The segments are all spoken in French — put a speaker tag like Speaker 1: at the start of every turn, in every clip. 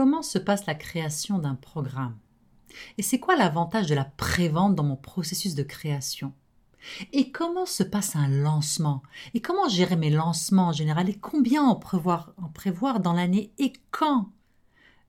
Speaker 1: Comment se passe la création d'un programme? Et c'est quoi l'avantage de la prévente dans mon processus de création? Et comment se passe un lancement? Et comment gérer mes lancements en général? Et combien en prévoir, en prévoir dans l'année? Et quand?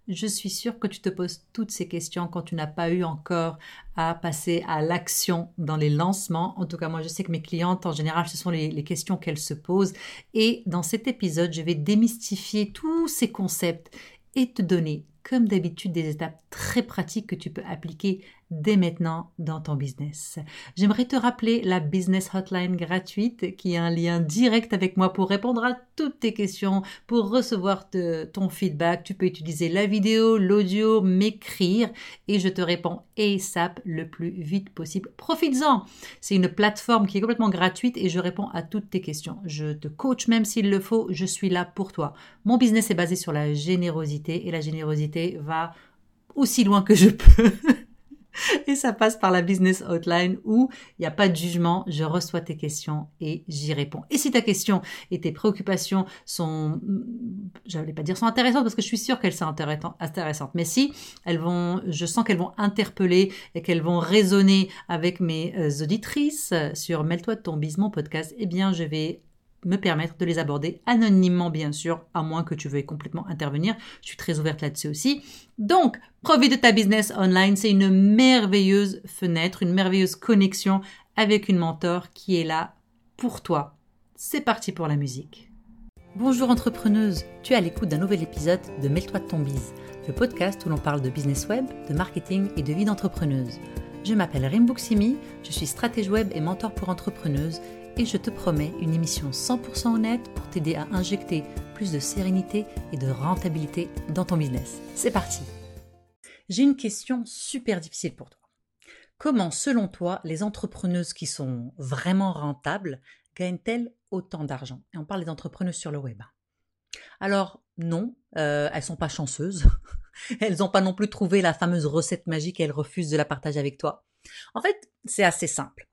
Speaker 1: Je suis sûre que tu te poses toutes ces questions quand tu n'as pas eu encore à passer à l'action dans les lancements. En tout cas, moi, je sais que mes clientes, en général, ce sont les, les questions qu'elles se posent. Et dans cet épisode, je vais démystifier tous ces concepts et te donner, comme d'habitude, des étapes très pratiques que tu peux appliquer dès maintenant dans ton business. J'aimerais te rappeler la business hotline gratuite qui est un lien direct avec moi pour répondre à toutes tes questions, pour recevoir ton feedback. Tu peux utiliser la vidéo, l'audio, m'écrire et je te réponds ASAP le plus vite possible. Profites-en. C'est une plateforme qui est complètement gratuite et je réponds à toutes tes questions. Je te coach même s'il le faut. Je suis là pour toi. Mon business est basé sur la générosité et la générosité va aussi loin que je peux. et ça passe par la business hotline où il n'y a pas de jugement, je reçois tes questions et j'y réponds. Et si ta question et tes préoccupations sont, je n'allais pas dire sont intéressantes parce que je suis sûre qu'elles sont intéressantes, mais si elles vont, je sens qu'elles vont interpeller et qu'elles vont résonner avec mes euh, auditrices sur Mêle-toi de ton bise, mon podcast, eh bien je vais me permettre de les aborder anonymement, bien sûr, à moins que tu veuilles complètement intervenir. Je suis très ouverte là-dessus aussi. Donc, profite de ta business online. C'est une merveilleuse fenêtre, une merveilleuse connexion avec une mentor qui est là pour toi. C'est parti pour la musique. Bonjour entrepreneuse, tu es à l'écoute d'un nouvel épisode de Mêle-toi de ton bise, le podcast où l'on parle de business web, de marketing et de vie d'entrepreneuse. Je m'appelle Rimbuksimi, je suis stratège web et mentor pour entrepreneuses et je te promets une émission 100% honnête pour t'aider à injecter plus de sérénité et de rentabilité dans ton business. C'est parti J'ai une question super difficile pour toi. Comment, selon toi, les entrepreneuses qui sont vraiment rentables gagnent-elles autant d'argent? Et on parle des entrepreneuses sur le web. Alors non, euh, elles sont pas chanceuses. elles n'ont pas non plus trouvé la fameuse recette magique et elles refusent de la partager avec toi. En fait, c'est assez simple.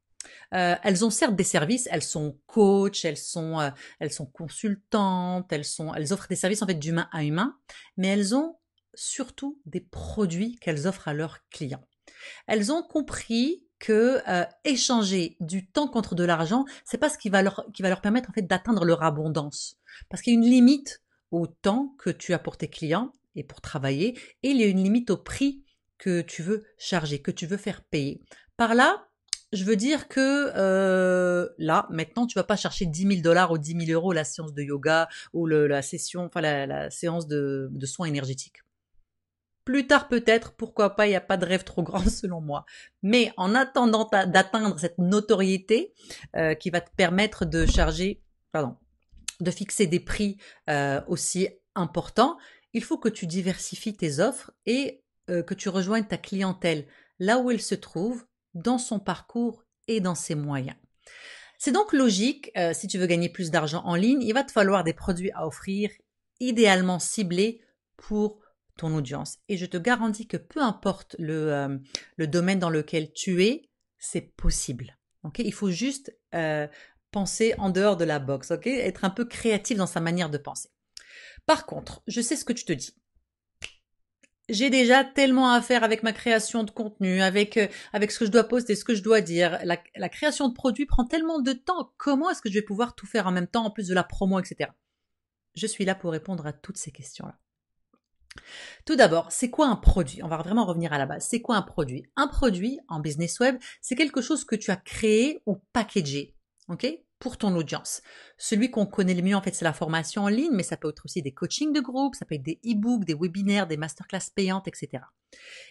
Speaker 1: Euh, elles ont certes des services, elles sont coach, elles sont, euh, elles sont consultantes, elles sont, elles offrent des services en fait d'humain à humain, mais elles ont surtout des produits qu'elles offrent à leurs clients. Elles ont compris que euh, échanger du temps contre de l'argent, c'est pas ce qui va leur qui va leur permettre en fait d'atteindre leur abondance, parce qu'il y a une limite au temps que tu as pour tes clients et pour travailler, et il y a une limite au prix que tu veux charger, que tu veux faire payer. Par là, je veux dire que euh, là, maintenant, tu vas pas chercher 10 000 dollars ou 10 000 euros la séance de yoga ou la session, enfin la, séance de, soins énergétiques. Plus tard peut-être, pourquoi pas, il n'y a pas de rêve trop grand selon moi. Mais en attendant d'atteindre cette notoriété euh, qui va te permettre de charger, pardon, de fixer des prix euh, aussi importants, il faut que tu diversifies tes offres et que tu rejoignes ta clientèle là où elle se trouve dans son parcours et dans ses moyens. C'est donc logique, euh, si tu veux gagner plus d'argent en ligne, il va te falloir des produits à offrir idéalement ciblés pour ton audience. Et je te garantis que peu importe le, euh, domaine dans lequel tu es, c'est possible. il faut juste euh, penser en dehors de la box, être un peu créatif dans sa manière de penser. Par contre, je sais ce que tu te dis j'ai déjà tellement à faire avec ma création de contenu, avec euh, ce que je dois poster, ce que je dois dire. La, la création de produits prend tellement de temps. Comment est-ce que je vais pouvoir tout faire en même temps, en plus de la promo, etc. Je suis là pour répondre à toutes ces questions-là. Tout d'abord, c'est quoi un produit? On va vraiment revenir à la base. C'est quoi un produit? Un produit en business web, c'est quelque chose que tu as créé ou packagé. OK? Pour ton audience. Celui qu'on connaît le mieux, en fait, c'est la formation en ligne, mais ça peut être aussi des coachings de groupe, ça peut être des e-books, des webinaires, des masterclass payantes, etc.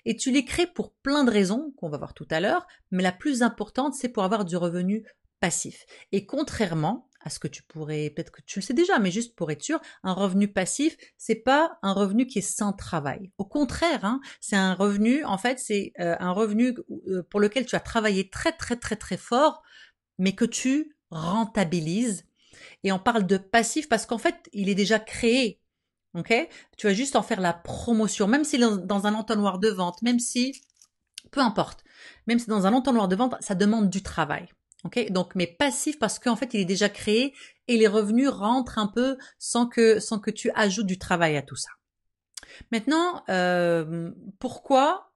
Speaker 1: Et tu les crées pour plein de raisons qu'on va voir tout à l'heure, mais la plus importante, c'est pour avoir du revenu passif. Et contrairement à ce que tu pourrais, peut-être que tu le sais déjà, mais juste pour être sûr, un revenu passif, c'est pas un revenu qui est sans travail. Au contraire, hein, c'est un revenu, en fait, c'est euh, un revenu euh, pour lequel tu as travaillé très très très très fort, mais que tu rentabilise. Et on parle de passif parce qu'en fait, il est déjà créé. Ok? Tu vas juste en faire la promotion, même si dans un entonnoir de vente, même si, peu importe, même si dans un entonnoir de vente, ça demande du travail. Ok? Mais passif parce qu'en fait, il est déjà créé et les revenus rentrent un peu sans que, sans que tu ajoutes du travail à tout ça. Maintenant, euh, pourquoi?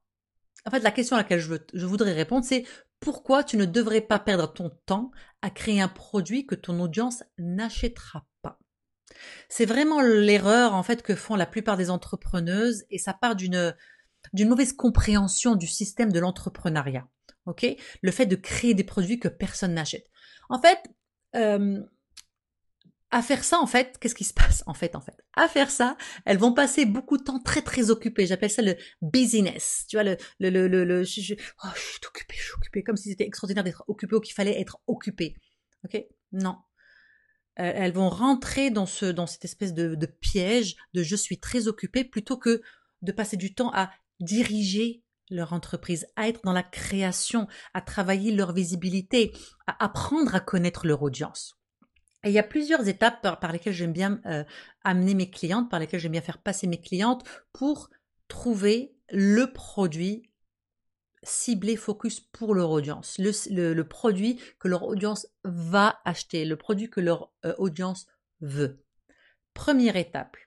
Speaker 1: En fait, la question à laquelle je, je voudrais répondre, c'est pourquoi tu ne devrais pas perdre ton temps à créer un produit que ton audience n'achètera pas C'est vraiment l'erreur en fait que font la plupart des entrepreneuses et ça part d'une mauvaise compréhension du système de l'entrepreneuriat. Ok? Le fait de créer des produits que personne n'achète. En fait, euh, à faire ça, en fait, qu'est-ce qui se passe en fait, en fait? À faire ça, elles vont passer beaucoup de temps très très occupées. J'appelle ça le business. Tu vois le le le le, je, oh, je suis occupée, je suis occupée, comme si c'était extraordinaire d'être occupée ou qu'il fallait être occupée. Ok? Non. Euh, elles vont rentrer dans ce dans cette espèce de, de piège de je suis très occupée plutôt que de passer du temps à diriger leur entreprise, à être dans la création, à travailler leur visibilité, à apprendre à connaître leur audience. Il y a plusieurs étapes par, lesquelles j'aime bien euh, amener mes clientes, par lesquelles j'aime bien faire passer mes clientes pour trouver le produit ciblé focus pour leur audience, le, produit que leur audience va acheter, le produit que leur euh, audience veut. Première étape,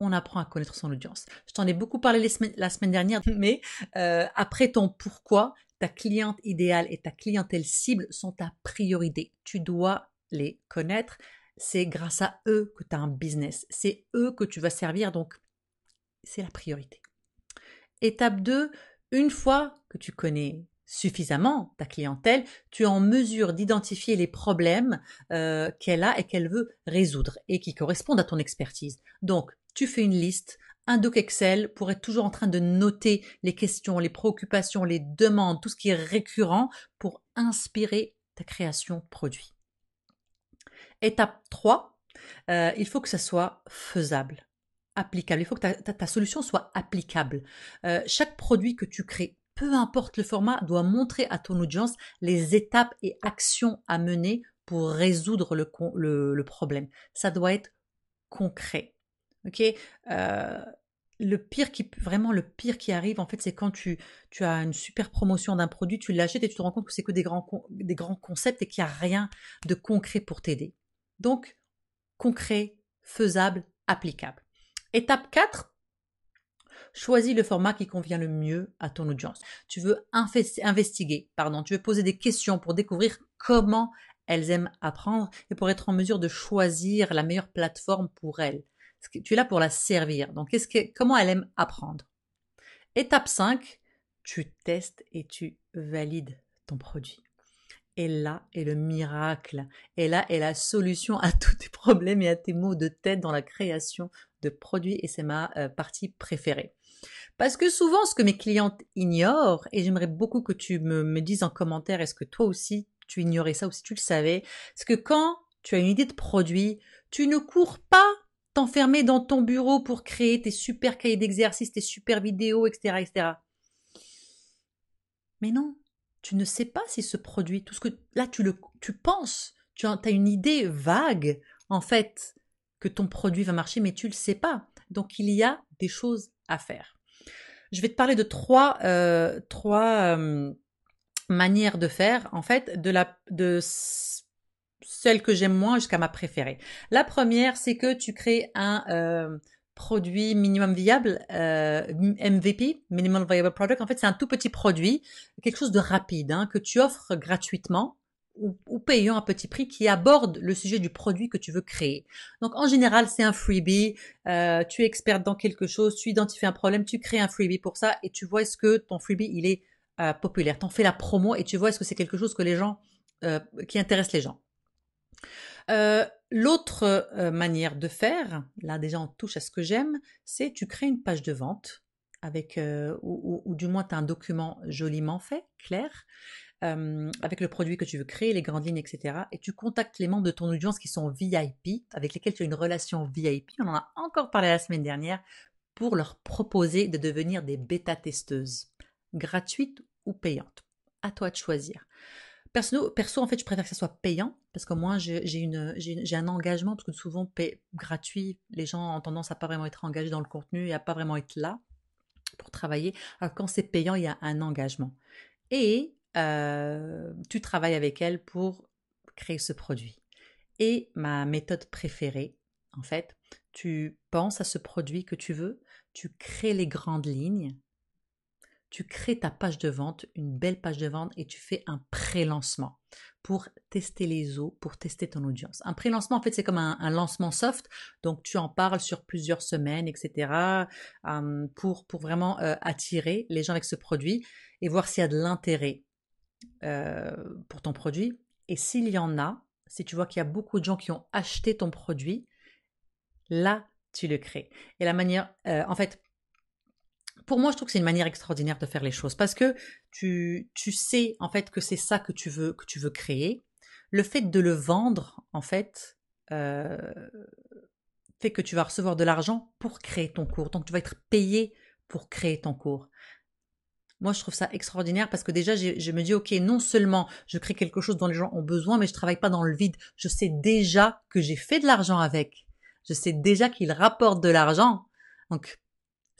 Speaker 1: on apprend à connaître son audience. Je t'en ai beaucoup parlé la semaine dernière, mais euh, après ton pourquoi, ta cliente idéale et ta clientèle cible sont ta priorité. Tu dois les connaître. C'est grâce à eux que tu as un business. C'est eux que tu vas servir, donc c'est la priorité. Étape 2, une fois que tu connais suffisamment ta clientèle, tu es en mesure d'identifier les problèmes euh, qu'elle a et qu'elle veut résoudre et qui correspondent à ton expertise. Donc, tu fais une liste, un doc Excel pour être toujours en train de noter les questions, les préoccupations, les demandes, tout ce qui est récurrent pour inspirer ta création produit. Étape 3, euh, il faut que ça soit faisable, applicable. Il faut que ta, solution soit applicable. Euh, chaque produit que tu crées, peu importe le format, doit montrer à ton audience les étapes et actions à mener pour résoudre le, problème. Ça doit être concret. Ok, euh, le pire qui vraiment le pire qui arrive en fait c'est quand tu, as une super promotion d'un produit tu l'achètes et tu te rends compte que c'est que des grands concepts et qu'il n'y a rien de concret pour t'aider donc concret faisable applicable. Étape 4 choisis le format qui convient le mieux à ton audience. Tu veux investiguer pardon. Tu veux poser des questions pour découvrir comment elles aiment apprendre et pour être en mesure de choisir la meilleure plateforme pour elles. Tu es là pour la servir. Donc, comment elle aime apprendre? Étape 5, tu testes et tu valides ton produit. Et là est le miracle. Et là est la solution à tous tes problèmes et à tes maux de tête dans la création de produits. Et c'est ma euh, partie préférée. Parce que souvent, ce que mes clientes ignorent, et j'aimerais beaucoup que tu me, me dises en commentaire, est-ce que toi aussi tu ignorais ça ou si tu le savais, c'est que quand tu as une idée de produit, tu ne cours pas t'enfermer dans ton bureau pour créer tes super cahiers d'exercice, tes super vidéos, etc., etc. Mais non, tu ne sais pas si ce produit, tout ce que là tu le, tu penses, tu as, une idée vague en fait que ton produit va marcher, mais tu le sais pas. Donc il y a des choses à faire. Je vais te parler de trois, euh, trois manières de faire en fait de la de celle que j'aime moins jusqu'à ma préférée. La première, c'est que tu crées un produit minimum viable, euh, MVP, minimum viable product. En fait, c'est un tout petit produit, quelque chose de rapide hein, que tu offres gratuitement ou, payant un petit prix qui aborde le sujet du produit que tu veux créer. Donc en général, c'est un freebie. Euh, tu es experte dans quelque chose, tu identifies un problème, tu crées un freebie pour ça et tu vois est-ce que ton freebie il est populaire. T'en fais la promo et tu vois est-ce que c'est quelque chose que les gens qui intéresse les gens. Euh, l'autre euh, manière de faire, là déjà on touche à ce que j'aime, c'est tu crées une page de vente avec, euh, ou, du moins tu as un document joliment fait, clair, avec le produit que tu veux créer, les grandes lignes, etc. Et tu contactes les membres de ton audience qui sont VIP, avec lesquels tu as une relation VIP, on en a encore parlé la semaine dernière, pour leur proposer de devenir des bêta-testeuses, gratuites ou payantes. À toi de choisir. Perso, perso, en fait, je préfère que ça soit payant parce que moi, j'ai un engagement parce que souvent, gratuit, les gens ont tendance à pas vraiment être engagés dans le contenu et à pas vraiment être là pour travailler. Alors quand c'est payant, il y a un engagement. Et euh, tu travailles avec elle pour créer ce produit. Et ma méthode préférée, en fait, tu penses à ce produit que tu veux, tu crées les grandes lignes, tu crées ta page de vente, une belle page de vente et tu fais un pré-lancement pour tester les eaux, pour tester ton audience. Un pré-lancement, en fait, c'est comme un, lancement soft. Donc, tu en parles sur plusieurs semaines, etc. pour, pour vraiment euh, attirer les gens avec ce produit et voir s'il y a de l'intérêt euh, pour ton produit. Et s'il y en a, si tu vois qu'il y a beaucoup de gens qui ont acheté ton produit, là, tu le crées. Et la manière, euh, en fait, pour moi, je trouve que c'est une manière extraordinaire de faire les choses parce que tu, tu sais en fait que c'est ça que tu veux que tu veux créer. Le fait de le vendre, en fait, euh, fait que tu vas recevoir de l'argent pour créer ton cours. Donc, tu vas être payé pour créer ton cours. Moi, je trouve ça extraordinaire parce que déjà, je me dis, OK, non seulement je crée quelque chose dont les gens ont besoin, mais je travaille pas dans le vide. Je sais déjà que j'ai fait de l'argent avec. Je sais déjà qu'il rapporte de l'argent. Donc,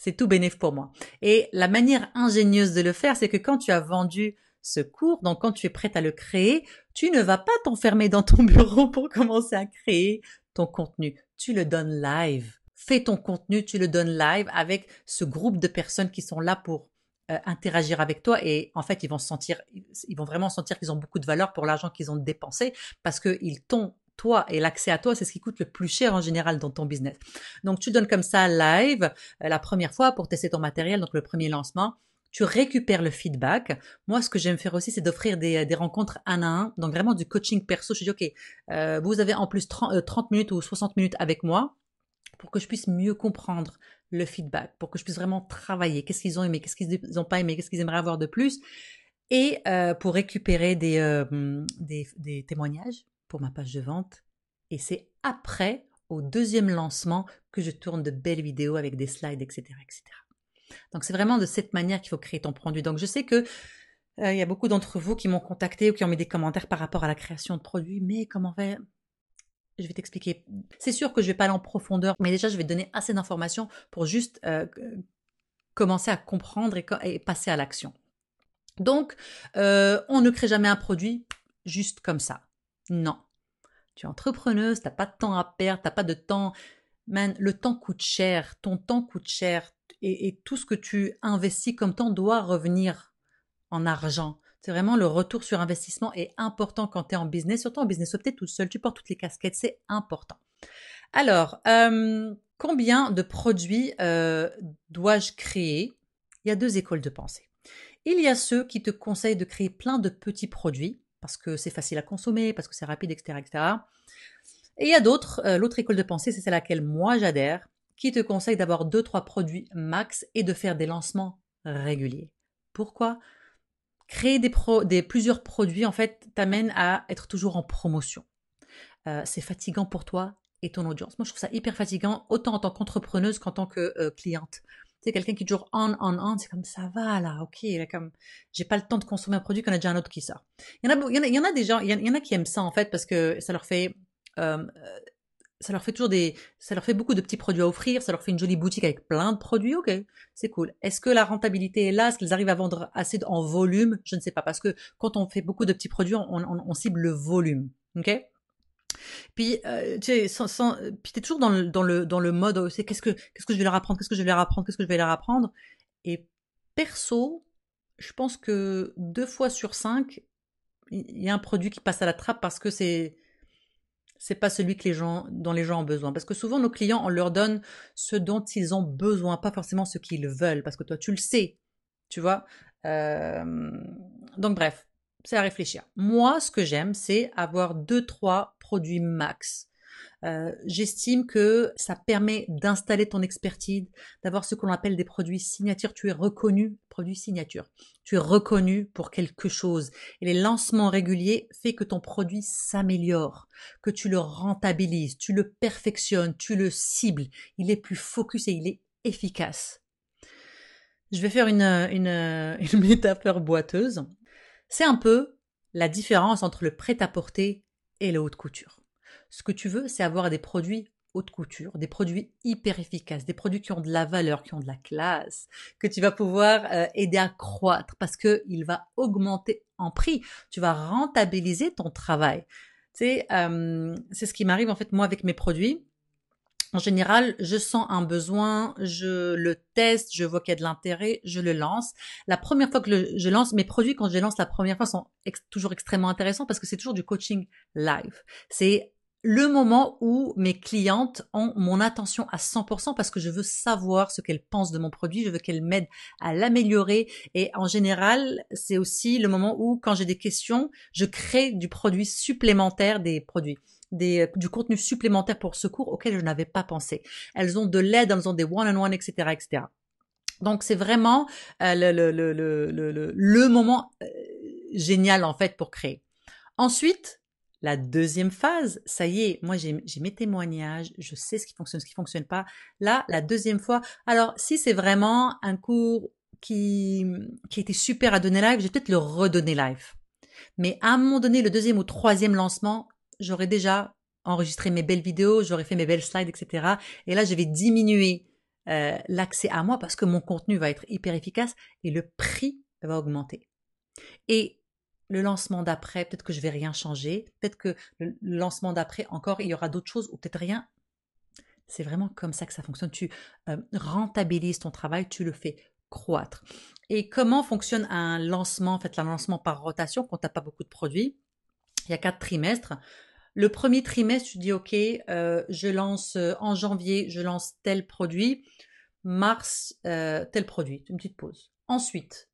Speaker 1: c'est tout bénéf pour moi. Et la manière ingénieuse de le faire, c'est que quand tu as vendu ce cours, donc quand tu es prête à le créer, tu ne vas pas t'enfermer dans ton bureau pour commencer à créer ton contenu. Tu le donnes live. Fais ton contenu, tu le donnes live avec ce groupe de personnes qui sont là pour euh, interagir avec toi et en fait ils vont sentir ils vont vraiment sentir qu'ils ont beaucoup de valeur pour l'argent qu'ils ont dépensé parce qu'ils t'ont toi et l'accès à toi, c'est ce qui coûte le plus cher en général dans ton business. Donc tu donnes comme ça live euh, la première fois pour tester ton matériel, donc le premier lancement. Tu récupères le feedback. Moi, ce que j'aime faire aussi, c'est d'offrir des, des, rencontres un à un, donc vraiment du coaching perso. Je dis, OK, euh, vous avez en plus 30, 30 euh, minutes ou 60 minutes avec moi pour que je puisse mieux comprendre le feedback, pour que je puisse vraiment travailler. Qu'est-ce qu'ils ont aimé, qu'est-ce qu'ils n'ont pas aimé, qu'est-ce qu'ils aimeraient avoir de plus? Et euh, pour récupérer euh, des, témoignages pour ma page de vente. Et c'est après, au deuxième lancement, que je tourne de belles vidéos avec des slides, etc. etc. Donc c'est vraiment de cette manière qu'il faut créer ton produit. Donc je sais que euh, il y a beaucoup d'entre vous qui m'ont contacté ou qui ont mis des commentaires par rapport à la création de produits, mais comment faire je vais t'expliquer. C'est sûr que je vais pas aller en profondeur, mais déjà je vais donner assez d'informations pour juste euh, commencer à comprendre et, passer à l'action. Donc, euh, on ne crée jamais un produit juste comme ça. Non. Tu es entrepreneuse, t'as pas de temps à perdre, t'as pas de temps. Man, le temps coûte cher, ton temps coûte cher et, tout ce que tu investis comme temps doit revenir en argent. C'est vraiment le retour sur investissement est important quand tu es en business, surtout en business opté tout seul, tu portes toutes les casquettes, c'est important. Alors, euh, combien de produits euh, dois-je créer? Il y a deux écoles de pensée. Il y a ceux qui te conseillent de créer plein de petits produits parce que c'est facile à consommer, parce que c'est rapide, etc., etc. Et il y a d'autres, euh, l'autre école de pensée, c'est celle à laquelle moi j'adhère, qui te conseille d'avoir deux, trois produits max et de faire des lancements réguliers. Pourquoi? Créer des, plusieurs produits, en fait, t'amène à être toujours en promotion. Euh, c'est fatigant pour toi et ton audience. Moi, je trouve ça hyper fatigant, autant en tant qu'entrepreneuse qu'en tant que euh, cliente. C'est quelqu'un qui est toujours on, on, on, c'est comme ça va là, ok, là, comme j'ai pas le temps de consommer un produit qu'on a déjà un autre qui sort. Il y en a, il y en a, il y en a des gens, il y en a qui aiment ça en fait parce que ça leur fait, euh, ça leur fait toujours des, ça leur fait beaucoup de petits produits à offrir, ça leur fait une jolie boutique avec plein de produits, ok, c'est cool. Est-ce que la rentabilité est là? Est-ce qu'ils arrivent à vendre assez en volume? Je ne sais pas parce que quand on fait beaucoup de petits produits, on, on, on cible le volume, ok? Puis, euh, tu sais, t'es toujours dans le, dans le, dans le mode, c'est qu'est-ce que, qu'est-ce que je vais leur apprendre, qu'est-ce que je vais leur apprendre, qu'est-ce que je vais leur apprendre. Et perso, je pense que deux fois sur cinq, il y a un produit qui passe à la trappe parce que c'est, c'est pas celui que les gens, dont les gens ont besoin. Parce que souvent, nos clients, on leur donne ce dont ils ont besoin, pas forcément ce qu'ils veulent, parce que toi, tu le sais, tu vois. Euh, donc, bref, c'est à réfléchir. Moi, ce que j'aime, c'est avoir deux, trois produits max. Euh, j'estime que ça permet d'installer ton expertise, d'avoir ce qu'on appelle des produits signatures. Tu es reconnu, produit signature. Tu es reconnu pour quelque chose. Et les lancements réguliers fait que ton produit s'améliore, que tu le rentabilises, tu le perfectionnes, tu le cibles. Il est plus focus et il est efficace. Je vais faire une, une, une métaphore boiteuse. C'est un peu la différence entre le prêt-à-porter et la haute couture. Ce que tu veux, c'est avoir des produits haute couture, des produits hyper efficaces, des produits qui ont de la valeur, qui ont de la classe, que tu vas pouvoir euh, aider à croître parce que il va augmenter en prix. Tu vas rentabiliser ton travail. Tu sais, euh, c'est ce qui m'arrive en fait moi avec mes produits. En général, je sens un besoin, je le teste, je vois qu'il y a de l'intérêt, je le lance. La première fois que je lance mes produits, quand je les lance la première fois, sont toujours extrêmement intéressants parce que c'est toujours du coaching live. C'est le moment où mes clientes ont mon attention à 100% parce que je veux savoir ce qu'elles pensent de mon produit, je veux qu'elles m'aident à l'améliorer et en général, c'est aussi le moment où quand j'ai des questions, je crée du produit supplémentaire des produits. Des, du contenu supplémentaire pour secours auquel je n'avais pas pensé. Elles ont de l'aide, elles ont des one-on-one, etc., etc. Donc c'est vraiment euh, le, moment euh, génial en fait pour créer. Ensuite, la deuxième phase, ça y est, moi j'ai mes témoignages, je sais ce qui fonctionne, ce qui fonctionne pas. Là, la deuxième fois, alors si c'est vraiment un cours qui, qui était super à donner live, je vais peut-être le redonner live. Mais à un moment donné, le deuxième ou troisième lancement, j'aurais déjà enregistré mes belles vidéos, j'aurais fait mes belles slides, etc. Et là, je vais diminuer euh, l'accès à moi parce que mon contenu va être hyper efficace et le prix va augmenter. Et le lancement d'après, peut-être que je vais rien changer, peut-être que le lancement d'après encore, il y aura d'autres choses ou peut-être rien. C'est vraiment comme ça que ça fonctionne. Tu euh, rentabilises ton travail, tu le fais croître. Et comment fonctionne un lancement, en fait, un lancement par rotation quand tu n'as pas beaucoup de produits Il y a quatre trimestres. Le premier trimestre, tu dis, OK, euh, je lance euh, en janvier, je lance tel produit. Mars, tel produit. Une petite pause. Ensuite,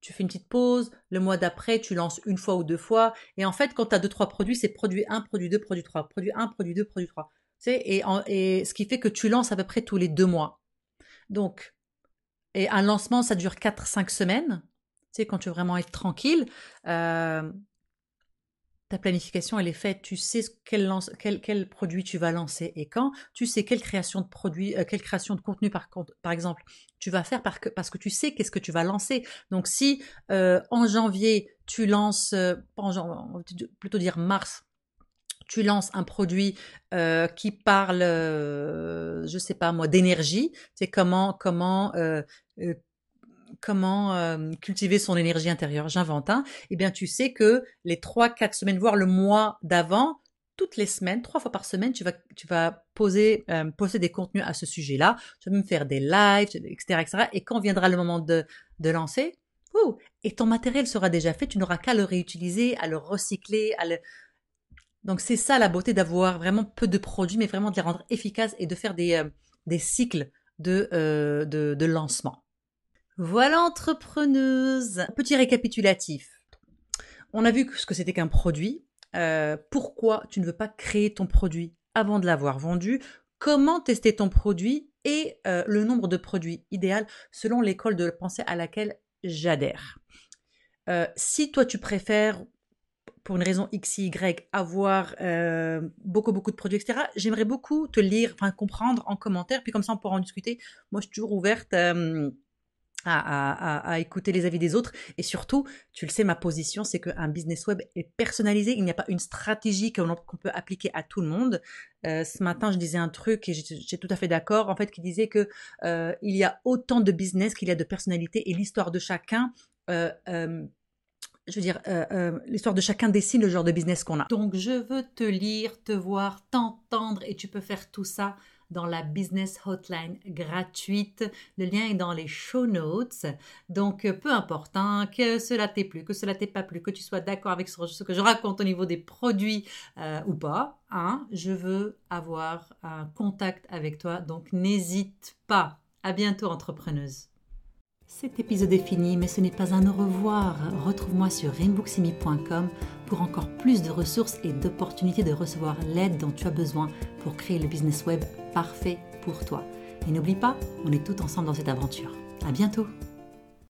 Speaker 1: tu fais une petite pause, le mois d'après, tu lances une fois ou deux fois. Et en fait, quand tu as deux, trois produits, c'est produit 1, produit 2, produit 3, produit 1, produit 2, produit 3. Et, ce qui fait que tu lances à peu près tous les deux mois. Donc, et un lancement, ça dure 4-5 semaines. Quand tu veux vraiment être tranquille. Euh, ta planification, elle est faite. Tu sais quel, lance, quel, produit tu vas lancer et quand. Tu sais quelle création de produit, euh, quelle création de contenu, par, par exemple, tu vas faire parce que, tu sais qu'est-ce que tu vas lancer. Donc, si euh, en janvier, tu lances, euh, en, plutôt dire mars, tu lances un produit qui parle, euh, je sais pas moi, d'énergie, c'est comment comment comment euh, cultiver son énergie intérieure, j'invente un, eh bien tu sais que les trois, quatre semaines, voire le mois d'avant, toutes les semaines, trois fois par semaine, tu vas, poser, euh, des contenus à ce sujet-là. Tu vas même faire des lives, etc., etc. Et quand viendra le moment de, lancer, et ton matériel sera déjà fait, tu n'auras qu'à le réutiliser, à le recycler, à. Donc c'est ça la beauté d'avoir vraiment peu de produits, mais vraiment de les rendre efficaces et de faire des, euh, cycles de lancement. Voilà entrepreneuse. Petit récapitulatif. On a vu ce que c'était qu'un produit. Euh, pourquoi tu ne veux pas créer ton produit avant de l'avoir vendu? Comment tester ton produit et euh, le nombre de produits idéal selon l'école de pensée à laquelle j'adhère? Euh, si toi tu préfères pour une raison X, Y, avoir beaucoup, beaucoup de produits, etc., j'aimerais beaucoup te lire, enfin comprendre en commentaire, puis comme ça on pourra en discuter. Moi, je suis toujours ouverte à, écouter les avis des autres. Et surtout, tu le sais, ma position, c'est qu'un business web est personnalisé. Il n'y a pas une stratégie qu'on peut appliquer à tout le monde. Euh, ce matin, je disais un truc et j'étais tout à fait d'accord, en fait, qui disait que euh, il y a autant de business qu'il y a de personnalité et l'histoire de chacun. Euh, je veux dire, l'histoire de chacun dessine le genre de business qu'on a. Donc, je veux te lire, te voir, t'entendre et tu peux faire tout ça dans la business hotline gratuite. Le lien est dans les show notes. Donc, euh, peu importe hein, que cela t'ait plu, que cela t'ait pas plu, que tu sois d'accord avec ce que je raconte au niveau des produits euh, ou pas, hein, je veux avoir un contact avec toi. Donc, n'hésite pas. À bientôt, entrepreneuse. Cet épisode est fini, mais ce n'est pas un au revoir. Retrouve-moi sur rainbooksimi.com pour encore plus de ressources et d'opportunités de recevoir l'aide dont tu as besoin pour créer le business web parfait pour toi. Et n'oublie pas, on est tous ensemble dans cette aventure. À bientôt!